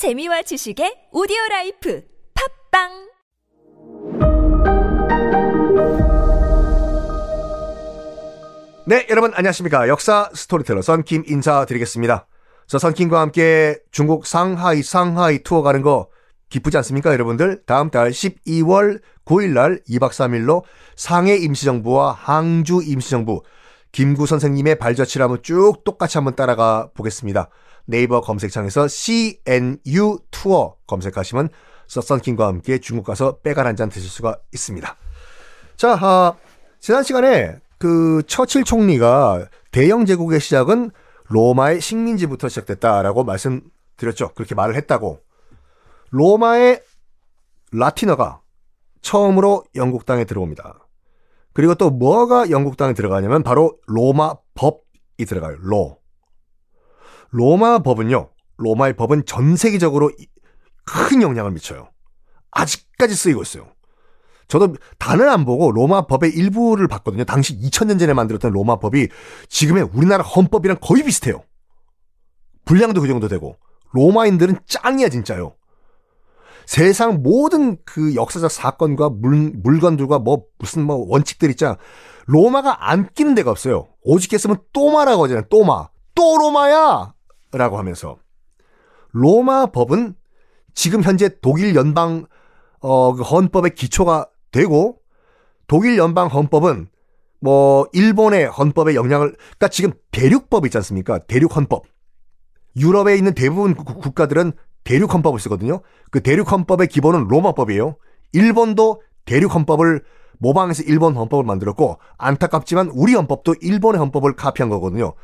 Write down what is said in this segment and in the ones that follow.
재미와 지식의 오디오 라이프 팝빵 네, 여러분 안녕하십니까. 역사 스토리텔러 선킴 인사드리겠습니다. 저 선킴과 함께 중국 상하이 상하이 투어 가는 거 기쁘지 않습니까, 여러분들? 다음 달 12월 9일 날 2박 3일로 상해 임시정부와 항주 임시정부 김구 선생님의 발자취를 한번 쭉 똑같이 한번 따라가 보겠습니다. 네이버 검색창에서 CNU 투어 검색하시면 썬킴과 함께 중국 가서 빼갈 한 잔 드실 수가 있습니다. 자, 아, 지난 시간에 그 처칠 총리가 대영 제국의 시작은 로마의 식민지부터 시작됐다라고 말씀드렸죠. 그렇게 말을 했다고. 로마의 라틴어가 처음으로 영국 땅에 들어옵니다. 그리고 또 뭐가 영국 땅에 들어가냐면 바로 로마 법이 들어가요. 로. 로마 법은요. 로마의 법은 전 세계적으로 큰 영향을 미쳐요. 아직까지 쓰이고 있어요. 저도 단을 안 보고 로마 법의 일부를 봤거든요. 당시 2000년 전에 만들었던 로마 법이 지금의 우리나라 헌법이랑 거의 비슷해요. 분량도 그 정도 되고 로마인들은 짱이야 진짜요. 세상 모든 그 역사적 사건과 물, 물건들과 뭐 무슨 뭐 원칙들 있잖아. 로마가 안 끼는 데가 없어요. 오직했으면 또마라고 하잖아요. 또마. 또 로마야! 라고 하면서. 로마 법은 지금 현재 독일 연방 어, 그 헌법의 기초가 되고 독일 연방 헌법은 뭐 일본의 헌법의 영향을 그러니까 지금 대륙법 있지 않습니까? 대륙 헌법. 유럽에 있는 대부분 국가들은 대륙 헌법을 쓰거든요. 그 대륙 헌법의 기본은 로마법이에요. 일본도 대륙 헌법을 모방해서 일본 헌법을 만들었고 안타깝지만 우리 헌법도 일본의 헌법을 카피한 거거든요.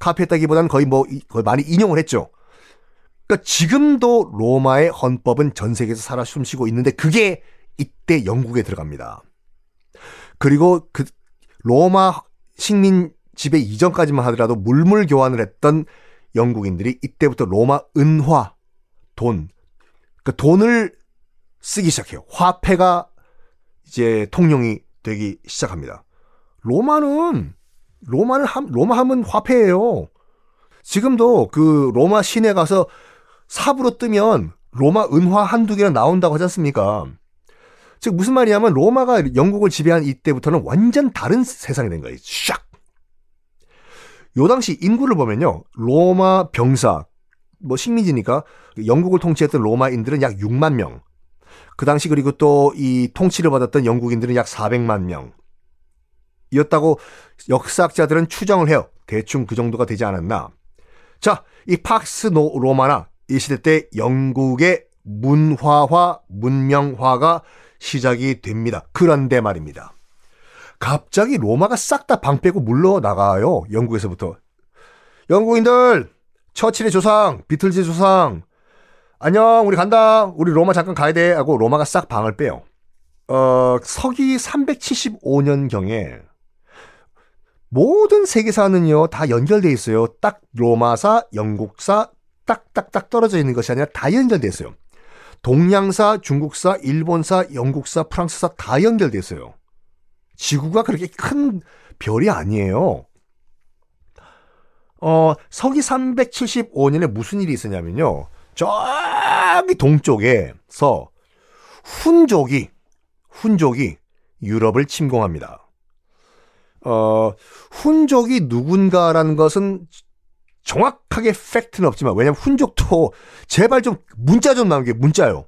카피했다기보다는 거의 뭐 거의 많이 인용을 했죠. 그러니까 지금도 로마의 헌법은 전 세계에서 살아 숨쉬고 있는데 그게 이때 영국에 들어갑니다. 그리고 그 로마 식민 지배 이전까지만 하더라도 물물 교환을 했던 영국인들이 이때부터 로마 은화 돈그 돈을 쓰기 시작해요. 화폐가 이제 통용이 되기 시작합니다. 로마는 로마는 함, 로마 하면 화폐예요. 지금도 그 로마 시내 가서 삽으로 뜨면 로마 은화 한두 개가 나온다고 하지 않습니까? 즉 무슨 말이냐면 로마가 영국을 지배한 이때부터는 완전 다른 세상이 된 거예요. 샥. 요 당시 인구를 보면요. 로마 병사 뭐 식민지니까 영국을 통치했던 로마인들은 약 6만 명. 그 당시 그리고 또 이 통치를 받았던 영국인들은 약 400만 명. 이었다고 역사학자들은 추정을 해요. 대충 그 정도가 되지 않았나. 자, 이 팍스 노 로마나 이 시대 때 영국의 문화화, 문명화가 시작이 됩니다. 그런데 말입니다. 갑자기 로마가 싹 다 방 빼고 물러나가요. 영국에서부터. 영국인들, 처칠의 조상, 비틀즈의 조상, 안녕, 우리 간다. 우리 로마 잠깐 가야 돼. 하고 로마가 싹 방을 빼요. 어, 서기 375년경에 모든 세계사는요, 다 연결돼 있어요. 딱 로마사, 영국사, 딱딱딱 떨어져 있는 것이 아니라 다 연결돼 있어요. 동양사, 중국사, 일본사, 영국사, 프랑스사 다 연결돼 있어요. 지구가 그렇게 큰 별이 아니에요. 어, 서기 375년에 무슨 일이 있었냐면요. 저기 동쪽에서 훈족이, 훈족이 유럽을 침공합니다. 어, 훈족이 누군가라는 것은 정확하게 팩트는 없지만 왜냐면 훈족도 제발 좀 문자 좀 남게 문자요.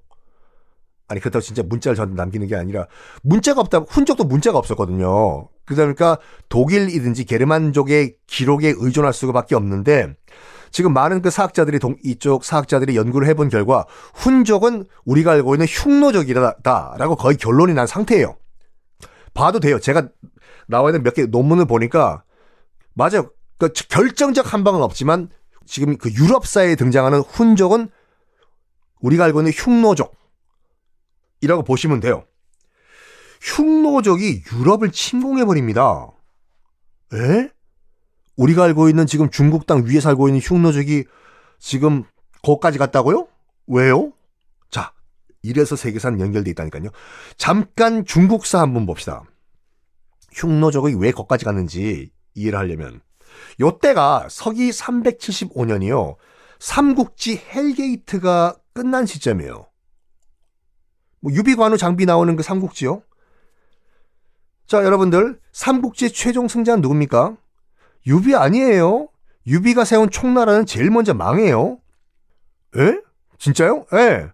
아니 그렇다고 진짜 문자를 저한테 남기는 게 아니라 문자가 없다 훈족도 문자가 없었거든요. 그러니까 독일이든지 게르만족의 기록에 의존할 수밖에 없는데 지금 많은 그 사학자들이 동, 이쪽 사학자들이 연구를 해본 결과 훈족은 우리가 알고 있는 흉노족이다라고 거의 결론이 난 상태예요. 봐도 돼요. 제가 나와 있는 몇 개 논문을 보니까 맞아요. 그 결정적 한 방은 없지만 지금 그 유럽사에 등장하는 훈족은 우리가 알고 있는 흉노족 이라고 보시면 돼요. 흉노족이 유럽을 침공해 버립니다. 에? 우리가 알고 있는 지금 중국 땅 위에 살고 있는 흉노족이 지금 거기까지 갔다고요? 왜요? 자, 이래서 세계사는 연결돼 있다니까요. 잠깐 중국사 한번 봅시다. 흉노족이 왜 거기까지 갔는지 이해를 하려면 요때가 서기 375년이요. 삼국지 hell gate가 끝난 시점이에요. 뭐 유비 관우 장비 나오는 그 삼국지요? 자, 여러분들, 삼국지 최종 승자는 누굽니까? 유비 아니에요. 유비가 세운 총나라는 제일 먼저 망해요. 에? 진짜요? 예.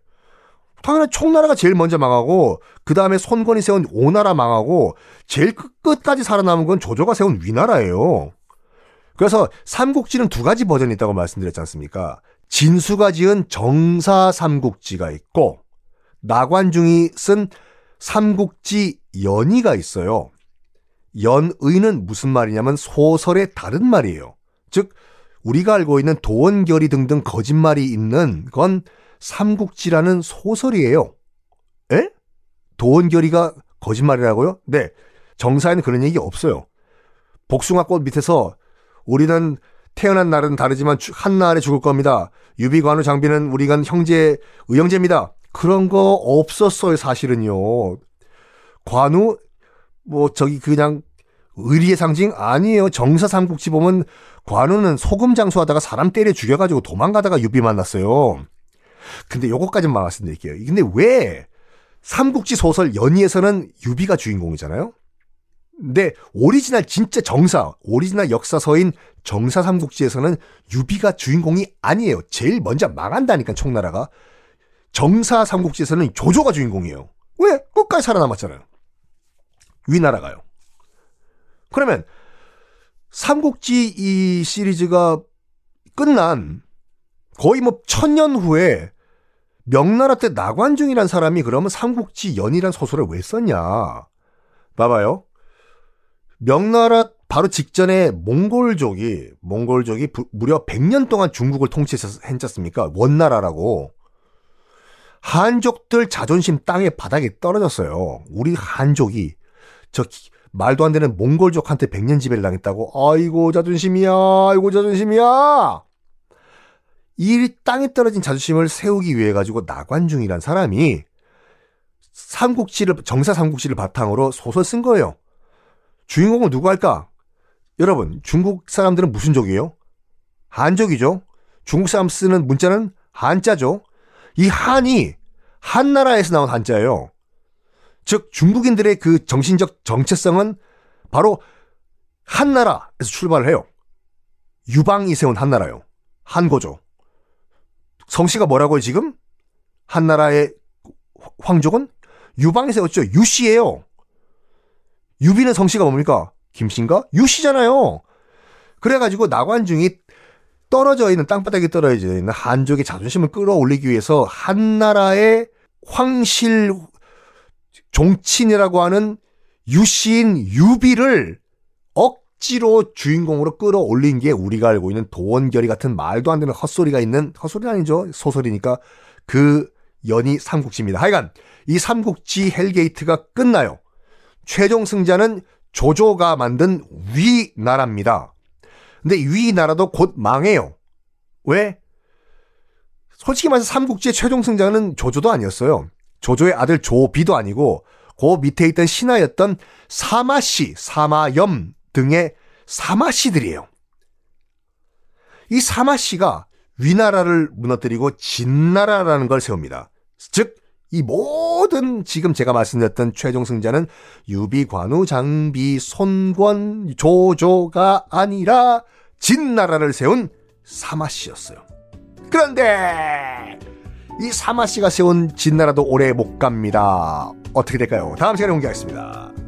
당연히 총나라가 제일 먼저 망하고 그 다음에 손권이 세운 오나라 망하고 제일 끝까지 살아남은 건 조조가 세운 위나라예요. 그래서 삼국지는 두 가지 버전이 있다고 말씀드렸지 않습니까? 진수가 지은 정사 삼국지가 있고 나관중이 쓴 삼국지 연의가 있어요. 연의는 무슨 말이냐면 소설의 다른 말이에요. 즉 우리가 알고 있는 도원결이 등등 거짓말이 있는 건 삼국지라는 소설이에요. 에? 도원결이가 거짓말이라고요? 네. 정사에는 그런 얘기 없어요. 복숭아꽃 밑에서 우리는 태어난 날은 다르지만 한 날에 죽을 겁니다. 유비관우 장비는 우리가 형제 의형제입니다. 그런 거 없었어요, 사실은요. 관우 뭐 저기 그냥 의리의 상징 아니에요. 정사 삼국지 보면 관우는 소금 장수하다가 사람 때려 죽여가지고 도망가다가 유비 만났어요. 근데 요거까지만 말씀드릴게요. 근데 왜 삼국지 소설 연희에서는 유비가 주인공이잖아요? 근데 오리지널 진짜 정사, 오리지널 역사서인 정사 삼국지에서는 유비가 주인공이 아니에요. 제일 먼저 망한다니까 총나라가. 정사 삼국지에서는 조조가 주인공이에요. 왜? 끝까지 살아남았잖아요. 위나라가요. 그러면 삼국지 이 시리즈가 끝난 거의 뭐 천년 후에 명나라 때 나관중이란 사람이 그러면 삼국지 연의란 소설을 왜 썼냐? 봐봐요. 명나라 바로 직전에 몽골족이 몽골족이 부, 무려 100년 동안 중국을 통치했었습니까? 원나라라고. 한족들 자존심 땅에 바닥에 떨어졌어요. 우리 한족이 저 말도 안 되는 몽골족한테 100년 지배를 당했다고. 아이고 자존심이야. 아이고 자존심이야. 이 땅에 떨어진 자존심을 세우기 위해 가지고 나관중이란 사람이 삼국지를 정사 삼국지를 바탕으로 소설 쓴 거예요. 주인공은 누구 할까? 여러분, 중국 사람들은 무슨 족이에요? 한족이죠. 중국 사람 쓰는 문자는 한자죠. 이 한이 한나라에서 나온 한자예요. 즉 중국인들의 그 정신적 정체성은 바로 한나라에서 출발을 해요. 유방이 세운 한나라요. 한고조. 성씨가 뭐라고요 지금? 한나라의 황족은 유방이 세웠죠. 유씨예요. 유비는 성씨가 뭡니까? 김씨인가? 유씨잖아요. 그래가지고 나관중이 떨어져 있는 땅바닥에 떨어져 있는 한족의 자존심을 끌어올리기 위해서 한 나라의 황실 종친이라고 하는 유씨인 유비를 억지로 주인공으로 끌어올린 게 우리가 알고 있는 도원결의 같은 말도 안 되는 헛소리가 있는 헛소리 아니죠 소설이니까 그 연의 삼국지입니다. 하여간 이 삼국지 hell gate가 끝나요. 최종 승자는 조조가 만든 위나라입니다. 근데 위나라도 곧 망해요. 왜? 솔직히 말해서 삼국지의 최종 승자는 조조도 아니었어요. 조조의 아들 조비도 아니고 그 밑에 있던 신하였던 사마씨, 사마염 등의 사마씨들이에요. 이 사마씨가 위나라를 무너뜨리고 진나라라는 걸 세웁니다. 즉, 이 모든 지금 제가 말씀드렸던 최종 승자는 유비, 관우, 장비, 손권, 조조가 아니라 진나라를 세운 사마씨였어요. 그런데 이 사마씨가 세운 진나라도 오래 못 갑니다. 어떻게 될까요? 다음 시간에 공개하겠습니다.